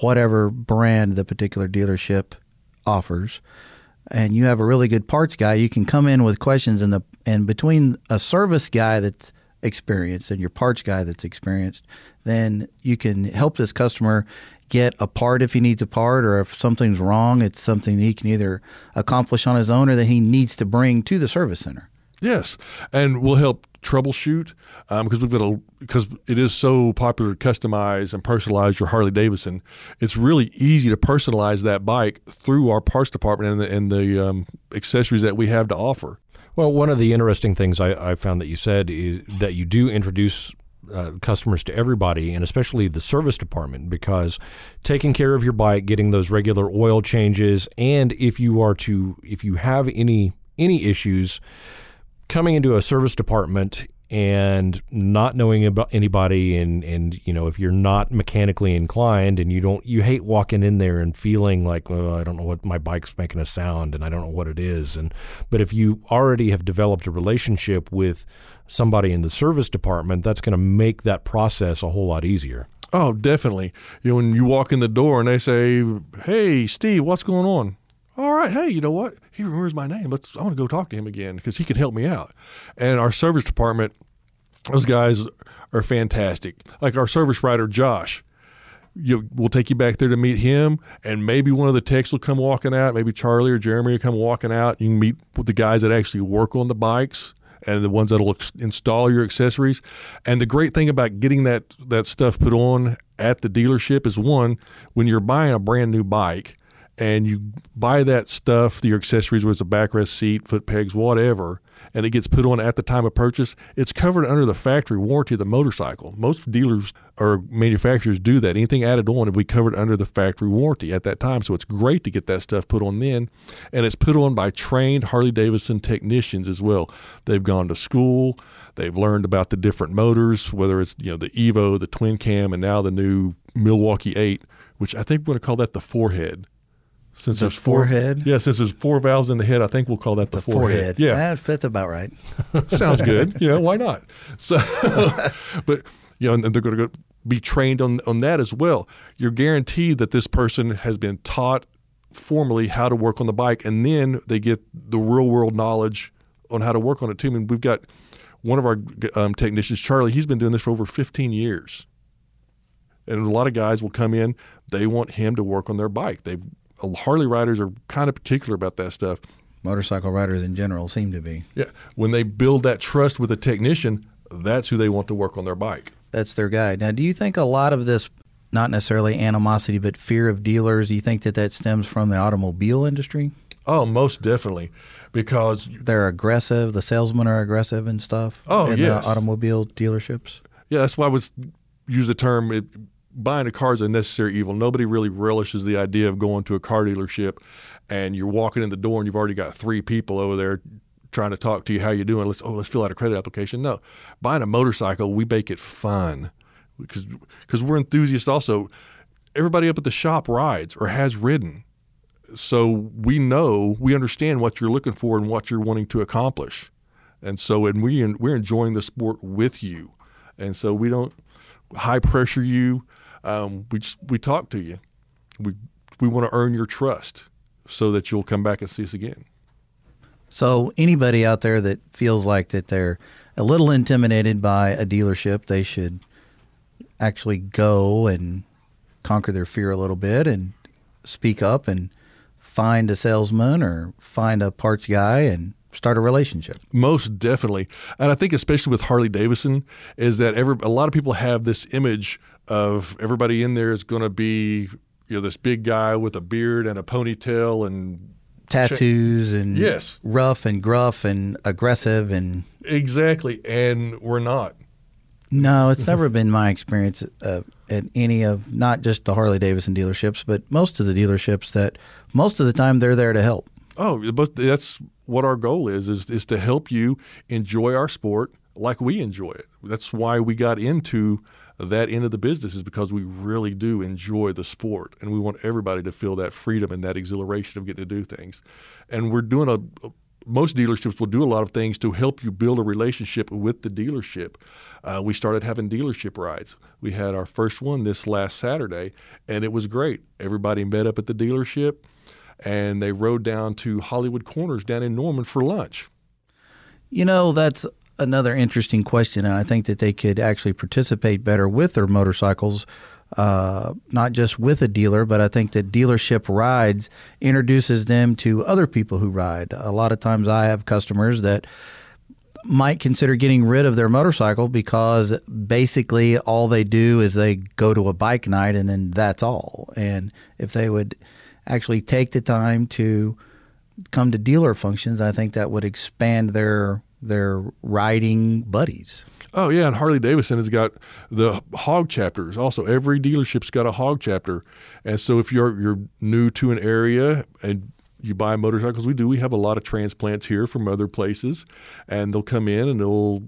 Speaker 3: whatever brand the particular dealership offers, and you have a really good parts guy, you can come in with questions, and the and between a service guy that's experienced and your parts guy that's experienced, then you can help this customer get a part if he needs a part, or if something's wrong, it's something he can either accomplish on his own or that he needs to bring to the service center.
Speaker 4: Yes, and we'll help troubleshoot um, because we've got a because it is so popular to customize and personalize your Harley Davidson. It's really easy to personalize that bike through our parts department and the, and the um, accessories that we have to offer.
Speaker 2: Well, one of the interesting things I, I found that you said is that you do introduce uh, customers to everybody, and especially the service department, because taking care of your bike, getting those regular oil changes, and if you are to if you have any any issues, coming into a service department and not knowing about anybody and and you know if you're not mechanically inclined and you don't you hate walking in there and feeling like well I don't know what my bike's making a sound and I don't know what it is and but if you already have developed a relationship with somebody in the service department that's going to make that process a whole lot easier
Speaker 4: Oh, definitely. You know, when you walk in the door and they say, "Hey, Steve, what's going on?" All right, hey, you know what? He remembers my name. Let's. I want to go talk to him again because he can help me out. And our service department, those guys are fantastic. Like our service writer, Josh. You, we'll take you back there to meet him, and maybe one of the techs will come walking out. Maybe Charlie or Jeremy will come walking out. You can meet with the guys that actually work on the bikes and the ones that'll install your accessories. And the great thing about getting that that stuff put on at the dealership is one, when you're buying a brand new bike and you buy that stuff, your accessories, whether it's a backrest seat, foot pegs, whatever, and it gets put on at the time of purchase, it's covered under the factory warranty of the motorcycle. Most dealers or manufacturers do that. Anything added on will be covered under the factory warranty at that time. So it's great to get that stuff put on then. And it's put on by trained Harley Davidson technicians as well. They've gone to school, they've learned about the different motors, whether it's you know the Evo, the twin cam, and now the new Milwaukee 8, which I think we're going to call that the forehead. Since
Speaker 3: The
Speaker 4: there's four,
Speaker 3: forehead?
Speaker 4: yeah, since there's four valves in the head, I think we'll call that the,
Speaker 3: The forehead.
Speaker 4: Yeah,
Speaker 3: That fits about right.
Speaker 4: sounds good. Yeah, why not? So, but you know, and they're going to be trained on on that as well. You're guaranteed that this person has been taught formally how to work on the bike, and then they get the real world knowledge on how to work on it too. I mean, we've got one of our um, technicians, Charlie. He's been doing this for over 15 years, and a lot of guys will come in. They want him to work on their bike. They Harley riders are kind of particular about that stuff.
Speaker 3: Motorcycle riders in general seem to be.
Speaker 4: Yeah, when they build that trust with a technician, that's who they want to work on their bike.
Speaker 3: That's their guy. Now, do you think a lot of this, not necessarily animosity, but fear of dealers, do you think that that stems from the automobile industry?
Speaker 4: Oh, most definitely, because
Speaker 3: they're aggressive. The salesmen are aggressive and stuff.
Speaker 4: Oh,
Speaker 3: in
Speaker 4: yes.
Speaker 3: the automobile dealerships.
Speaker 4: Yeah, that's why I was use the term. It, buying a car is a necessary evil. Nobody really relishes the idea of going to a car dealership and you're walking in the door and you've already got three people over there trying to talk to you. How you doing? Let's oh let's fill out a credit application. No, buying a motorcycle we make it fun because because we're enthusiasts. Also, everybody up at the shop rides or has ridden, so we know we understand what you're looking for and what you're wanting to accomplish, and so and we we're enjoying the sport with you, and so we don't high pressure you. Um, we just we talk to you. We we want to earn your trust so that you'll come back and see us again.
Speaker 3: So anybody out there that feels like that they're a little intimidated by a dealership, they should actually go and conquer their fear a little bit and speak up and find a salesman or find a parts guy and start a relationship.
Speaker 4: Most definitely. And I think especially with Harley Davidson is that every a lot of people have this image of everybody in there is going to be you know this big guy with a beard and a ponytail and
Speaker 3: tattoos and
Speaker 4: yes,
Speaker 3: rough and gruff and aggressive and
Speaker 4: exactly. And we're not.
Speaker 3: No, it's never been my experience uh, at any of not just the Harley Davidson dealerships, but most of the dealerships that most of the time they're there to help.
Speaker 4: Oh, but that's what our goal is is is to help you enjoy our sport like we enjoy it. That's why we got into that end of the business is because we really do enjoy the sport and we want everybody to feel that freedom and that exhilaration of getting to do things. And we're doing a most dealerships will do a lot of things to help you build a relationship with the dealership. Uh, we started having dealership rides. We had our first one this last Saturday, and it was great. Everybody met up at the dealership, and they rode down to Hollywood Corners down in Norman for lunch.
Speaker 3: You know, that's another interesting question, and I think that they could actually participate better with their motorcycles, uh, not just with a dealer, but I think that dealership rides introduces them to other people who ride. A lot of times, I have customers that might consider getting rid of their motorcycle because basically all they do is they go to a bike night and then that's all. And if they would actually take the time to come to dealer functions, I think that would expand their their riding buddies.
Speaker 4: Oh yeah, and Harley Davidson has got the hog chapters. Also, every dealership's got a hog chapter, and so if you're you're new to an area and you buy motorcycles, we do. We have a lot of transplants here from other places, and they'll come in and they'll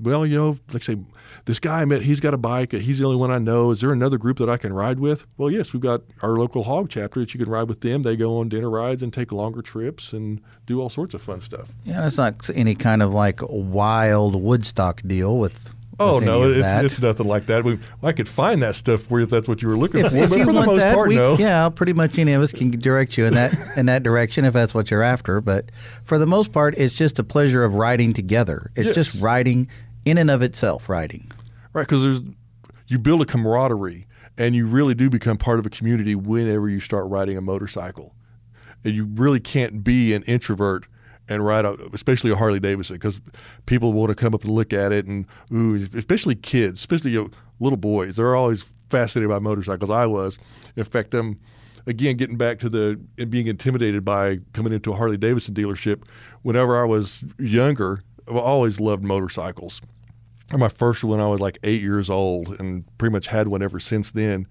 Speaker 4: well, you know, like say, this guy I met, he's got a bike. He's the only one I know. Is there another group that I can ride with? Well, yes, we've got our local hog chapter that you can ride with them. They go on dinner rides and take longer trips and do all sorts of fun stuff.
Speaker 3: Yeah, it's not any kind of like wild Woodstock deal with.
Speaker 4: Oh no,
Speaker 3: it's,
Speaker 4: it's nothing like that. We, I could find that stuff for you if that's what you were looking
Speaker 3: if,
Speaker 4: for.
Speaker 3: If
Speaker 4: but for the most
Speaker 3: that,
Speaker 4: part,
Speaker 3: we,
Speaker 4: no.
Speaker 3: Yeah, pretty much any of us can direct you in that in that direction if that's what you're after. But for the most part, it's just a pleasure of riding together. It's
Speaker 4: Yes.
Speaker 3: just riding in and of itself, riding.
Speaker 4: Right, because there's you build a camaraderie, and you really do become part of a community whenever you start riding a motorcycle. And you really can't be an introvert and ride, a, especially a Harley Davidson, because people want to come up and look at it, and ooh, especially kids, especially you know, little boys, they're always fascinated by motorcycles. I was, in fact, um, again, getting back to the being intimidated by coming into a Harley Davidson dealership. Whenever I was younger, I've always loved motorcycles. My first one, I was like eight years old, and pretty much had one ever since then.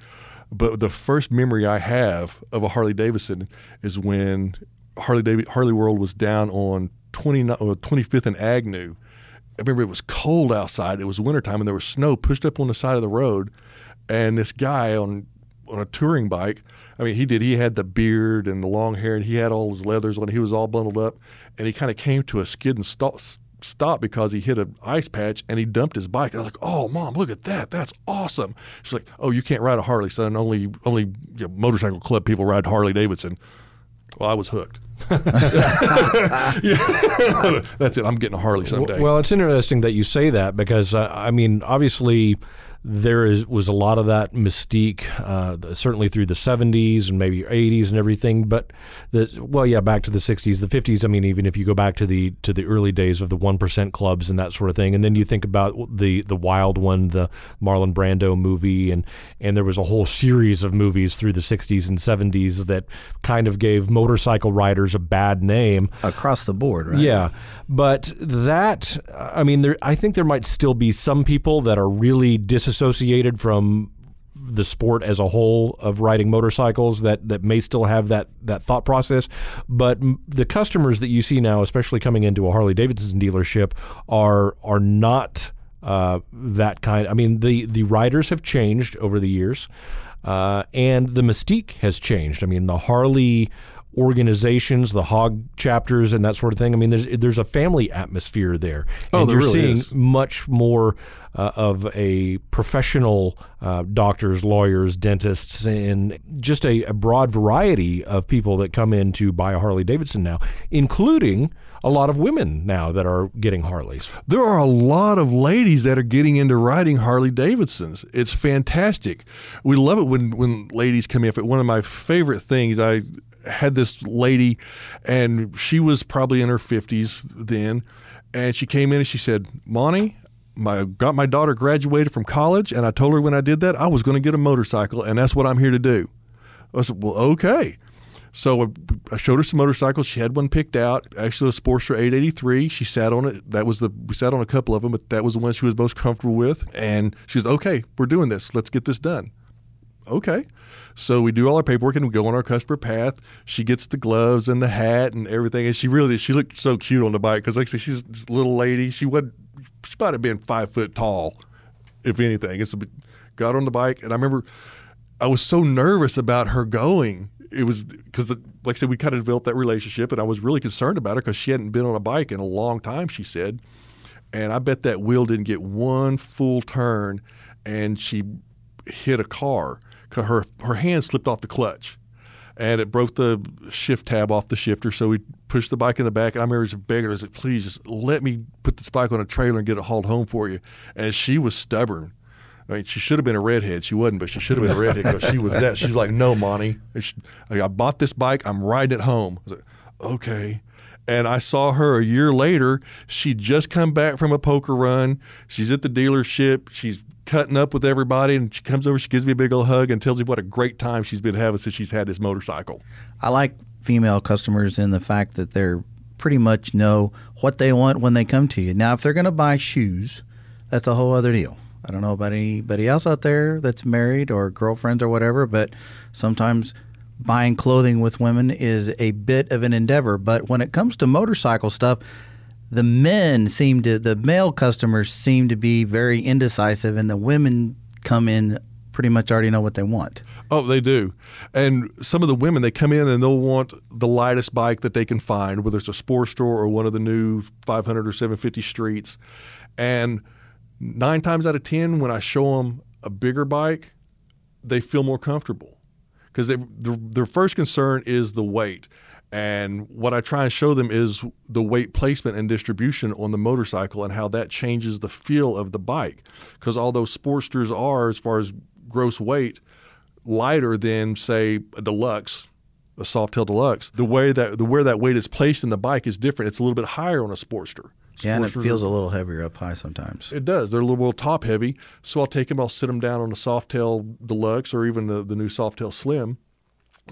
Speaker 4: But the first memory I have of a Harley Davidson is when Harley David, Harley World was down on 20, uh, 25th and Agnew. I remember it was cold outside. It was wintertime, and there was snow pushed up on the side of the road. And this guy on on a touring bike, I mean, he did. He had the beard and the long hair, and he had all his leathers on. He was all bundled up, and he kind of came to a skid and stop, stopped because he hit an ice patch and he dumped his bike. And I was like, "Oh, mom, look at that! That's awesome." She's like, "Oh, you can't ride a Harley, son. Only only you know, motorcycle club people ride Harley Davidson." Well, I was hooked. Yeah. That's it. I'm getting a Harley someday.
Speaker 2: Well, it's interesting that you say that because uh, I mean, obviously, there is was a lot of that mystique, uh, certainly through the '70s and maybe '80s and everything. But the well, yeah, back to the '60s, the '50s. I mean, even if you go back to the to the early days of the one percent clubs and that sort of thing, and then you think about the the Wild One, the Marlon Brando movie, and and there was a whole series of movies through the '60s and '70s that kind of gave motorcycle riders a bad name
Speaker 3: across the board, right?
Speaker 2: Yeah, but that I mean, there I think there might still be some people that are really disassociated from the sport as a whole of riding motorcycles that, that may still have that, that thought process. But the customers that you see now, especially coming into a Harley Davidson dealership, are are not uh, that kind. I mean, the the riders have changed over the years, uh, and the mystique has changed. I mean, the Harley organizations, the hog chapters, and that sort of thing. I mean, there's there's a family atmosphere there,
Speaker 4: Oh,
Speaker 2: and
Speaker 4: there
Speaker 2: you're
Speaker 4: really
Speaker 2: seeing
Speaker 4: is.
Speaker 2: much more uh, of a professional uh, doctors, lawyers, dentists, and just a, a broad variety of people that come in to buy a Harley Davidson now, including a lot of women now that are getting Harleys.
Speaker 4: there are a lot of ladies that are getting into riding Harley Davidsons. It's fantastic. We love it when when ladies come in. One of my favorite things I had this lady and she was probably in her 50s then and she came in and she said, "Monty, my got my daughter graduated from college and I told her when I did that I was going to get a motorcycle and that's what I'm here to do." I said, "Well, okay." So I- showed her some motorcycles. She had one picked out, actually a Sportster 883. She sat on it. That was the we sat on a couple of them, but that was the one she was most comfortable with. And she was okay. We're doing this. Let's get this done. Okay. So we do all our paperwork and we go on our customer path. She gets the gloves and the hat and everything. And she really she looked so cute on the bike because like I said, she's this little lady. She would she might have been five foot tall, if anything. It's a, got on the bike and I remember I was so nervous about her going. It was because, like I said, we kind of developed that relationship, and I was really concerned about her because she hadn't been on a bike in a long time. She said, and I bet that wheel didn't get one full turn, and she hit a car. Her her hand slipped off the clutch, and it broke the shift tab off the shifter. So we pushed the bike in the back, and I remember just begging her, I said, "Please, just let me put this bike on a trailer and get it hauled home for you." And she was stubborn. I mean, she should have been a redhead. She wasn't, but she should have been a redhead because she was that. She's like, no, Monty. I bought this bike. I'm riding it home. I was like, okay. And I saw her a year later. She'd just come back from a poker run. She's at the dealership. She's cutting up with everybody. And she comes over. She gives me a big old hug and tells me what a great time she's been having since she's had this motorcycle.
Speaker 3: I like female customers in the fact that they're pretty much know what they want when they come to you. Now, if they're going to buy shoes, that's a whole other deal. I don't know about anybody else out there that's married or girlfriends or whatever, but sometimes buying clothing with women is a bit of an endeavor. But when it comes to motorcycle stuff, the men seem to, the male customers seem to be very indecisive, and the women come in pretty much already know what they want.
Speaker 4: Oh, they do. And some of the women, they come in and they'll want the lightest bike that they can find, whether it's a Sportster or one of the new 500 or 750 streets. And nine times out of 10, when I show them a bigger bike, they feel more comfortable because their, their first concern is the weight. And what I try and show them is the weight placement and distribution on the motorcycle and how that changes the feel of the bike. Because although Sportsters are, as far as gross weight, lighter than say a deluxe, a Softail Deluxe, the way that the where that weight is placed in the bike is different. It's a little bit higher on a Sportster.
Speaker 3: Yeah, and it feels
Speaker 4: are-
Speaker 3: a little heavier up high sometimes.
Speaker 4: it does. They're a little more top heavy. So I'll take them, I'll sit them down on a Softail Deluxe or even the, the new Softail Slim.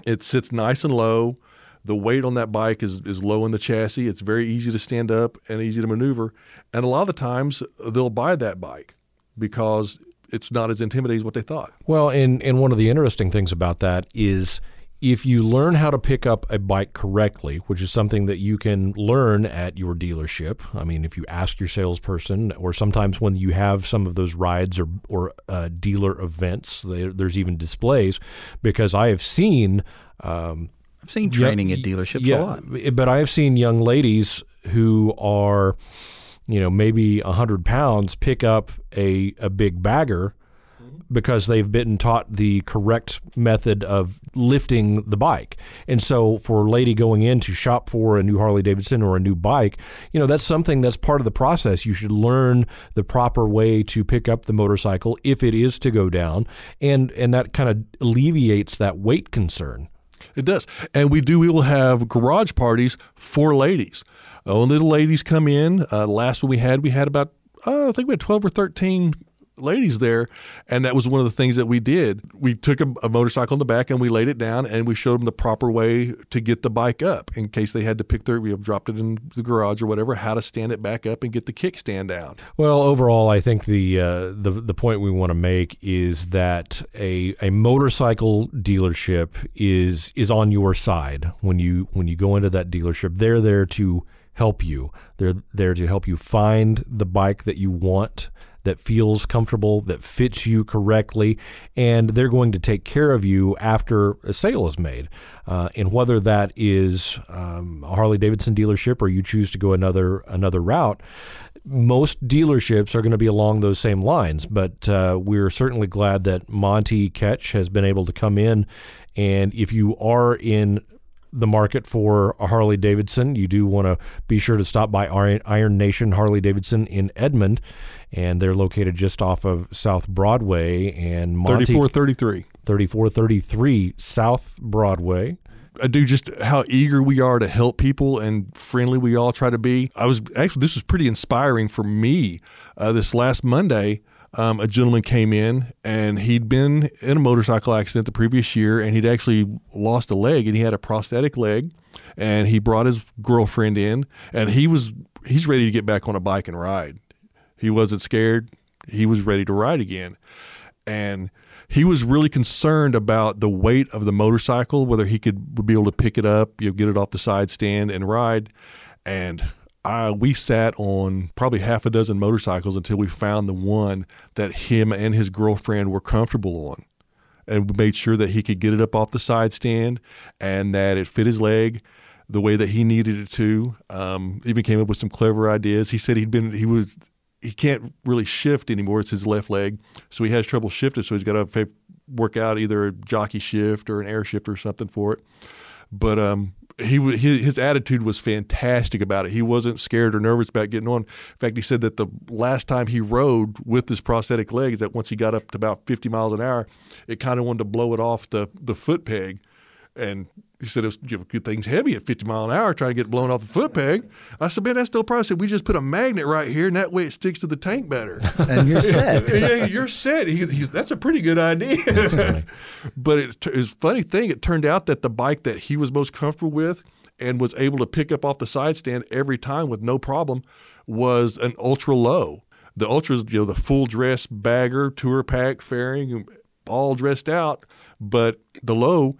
Speaker 4: It sits nice and low. The weight on that bike is, is low in the chassis. It's very easy to stand up and easy to maneuver. And a lot of the times they'll buy that bike because it's not as intimidating as what they thought.
Speaker 2: Well, and, and one of the interesting things about that is if you learn how to pick up a bike correctly, which is something that you can learn at your dealership. I mean, if you ask your salesperson, or sometimes when you have some of those rides or or uh, dealer events, there, there's even displays. Because I have seen um,
Speaker 3: I've seen training at dealerships
Speaker 2: yeah,
Speaker 3: a lot.
Speaker 2: But I have seen young ladies who are you know, maybe 100 pounds pick up a, a big bagger mm-hmm. because they've been taught the correct method of lifting the bike. And so for a lady going in to shop for a new Harley Davidson or a new bike, you know, that's something that's part of the process. You should learn the proper way to pick up the motorcycle if it is to go down. And and that kind of alleviates that weight concern.
Speaker 4: It does. And we do, we will have garage parties for ladies. Only the ladies come in. Uh, last one we had, we had about, uh, I think we had 12 or 13 ladies there and that was one of the things that we did. We took a, a, motorcycle in the back and we laid it down and we showed them the proper way to get the bike up in case they had to pick their we have dropped it in the garage or whatever how to stand it back up and get the kickstand down.
Speaker 2: Well overall i think the uh, the the point we want to make is that a a motorcycle dealership is is on your side when you when you go into that dealership. They're there to help you. They're there to help you find the bike that you want that feels comfortable, that fits you correctly, and they're going to take care of you after a sale is made. Uh, and whether that is um, a Harley Davidson dealership or you choose to go another another route, most dealerships are going to be along those same lines. But uh, we're certainly glad that Monty Ketch has been able to come in. And if you are in the market for a Harley Davidson, you do want to be sure to stop by Iron Nation Harley Davidson in Edmond, and they're located just off of South Broadway and
Speaker 4: Monty, 3433.
Speaker 2: 3433 South Broadway.
Speaker 4: I do just how eager we are to help people and friendly we all try to be. I was actually this was pretty inspiring for me. Uh, this last Monday, um, a gentleman came in and he'd been in a motorcycle accident the previous year and he'd actually lost a leg and he had a prosthetic leg and he brought his girlfriend in and he was he's ready to get back on a bike and ride. He wasn't scared. He was ready to ride again. And he was really concerned about the weight of the motorcycle, whether he could would be able to pick it up, you know, get it off the side stand and ride. And I, we sat on probably half a dozen motorcycles until we found the one that him and his girlfriend were comfortable on. And we made sure that he could get it up off the side stand and that it fit his leg the way that he needed it to. Um, even came up with some clever ideas. He said he'd been, he was, he can't really shift anymore. It's his left leg. So he has trouble shifting. So he's got to work out either a jockey shift or an air shift or something for it. But um, he his attitude was fantastic about it. He wasn't scared or nervous about getting on. In fact, he said that the last time he rode with this prosthetic leg is that once he got up to about 50 miles an hour, it kind of wanted to blow it off the the foot peg, and he said it was you know, good things heavy at 50 mile an hour trying to get blown off the foot peg. I said, man, that's still probably said we just put a magnet right here and that way it sticks to the tank better.
Speaker 3: and you're set.
Speaker 4: yeah, you're set. He, that's a pretty good idea. but it, it was funny thing. It turned out that the bike that he was most comfortable with and was able to pick up off the side stand every time with no problem was an ultra low. The ultras, you know, the full dress bagger, tour pack, fairing, all dressed out. But the low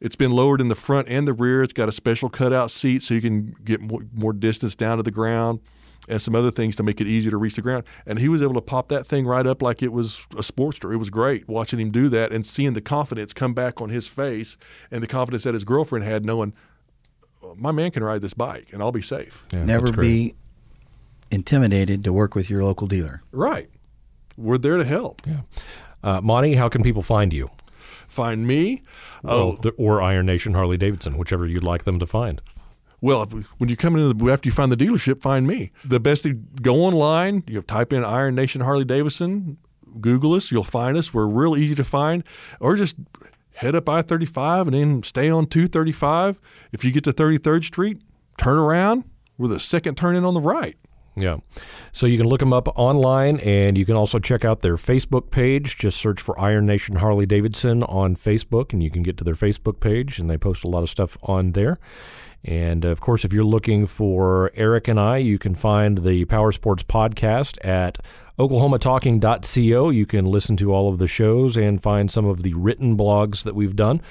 Speaker 4: it's been lowered in the front and the rear. It's got a special cutout seat so you can get more, more distance down to the ground and some other things to make it easier to reach the ground. And he was able to pop that thing right up like it was a Sportster. It was great watching him do that and seeing the confidence come back on his face and the confidence that his girlfriend had knowing my man can ride this bike and I'll be safe.
Speaker 3: Yeah, Never be intimidated to work with your local dealer.
Speaker 4: Right. We're there to help.
Speaker 2: Yeah. Uh, Monty, how can people find you?
Speaker 4: Find me.
Speaker 2: Well, uh, or Iron Nation Harley Davidson, whichever you'd like them to find.
Speaker 4: Well, when you come in the, after you find the dealership, find me. The best to go online. You type in Iron Nation Harley Davidson, Google us, you'll find us. We're real easy to find, or just head up I 35 and then stay on 235. If you get to 33rd Street, turn around. We're the second turn in on the right.
Speaker 2: Yeah. So you can look them up online and you can also check out their Facebook page. Just search for Iron Nation Harley Davidson on Facebook and you can get to their Facebook page and they post a lot of stuff on there. And of course, if you're looking for Eric and I, you can find the Power Sports podcast at oklahomatalking.co. You can listen to all of the shows and find some of the written blogs that we've done.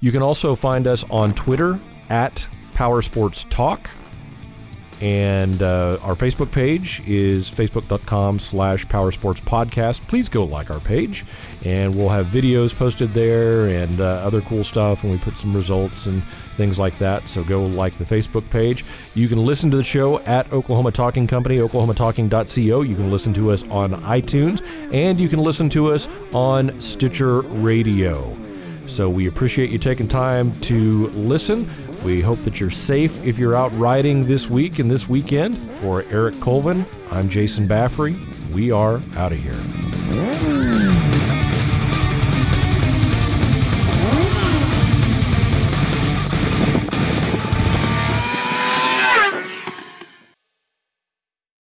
Speaker 2: You can also find us on Twitter at Power Sports Talk. And uh, our Facebook page is facebook.com slash power sports podcast. Please go like our page, and we'll have videos posted there and uh, other cool stuff, and we put some results and things like that. So go like the Facebook page. You can listen to the show at Oklahoma Talking Company, oklahomatalking.co. You can listen to us on iTunes, and you can listen to us on Stitcher Radio. So we appreciate you taking time to listen. We hope that you're safe if you're out riding this week and this weekend. For Eric Colvin, I'm Jason Baffrey. We are out of here.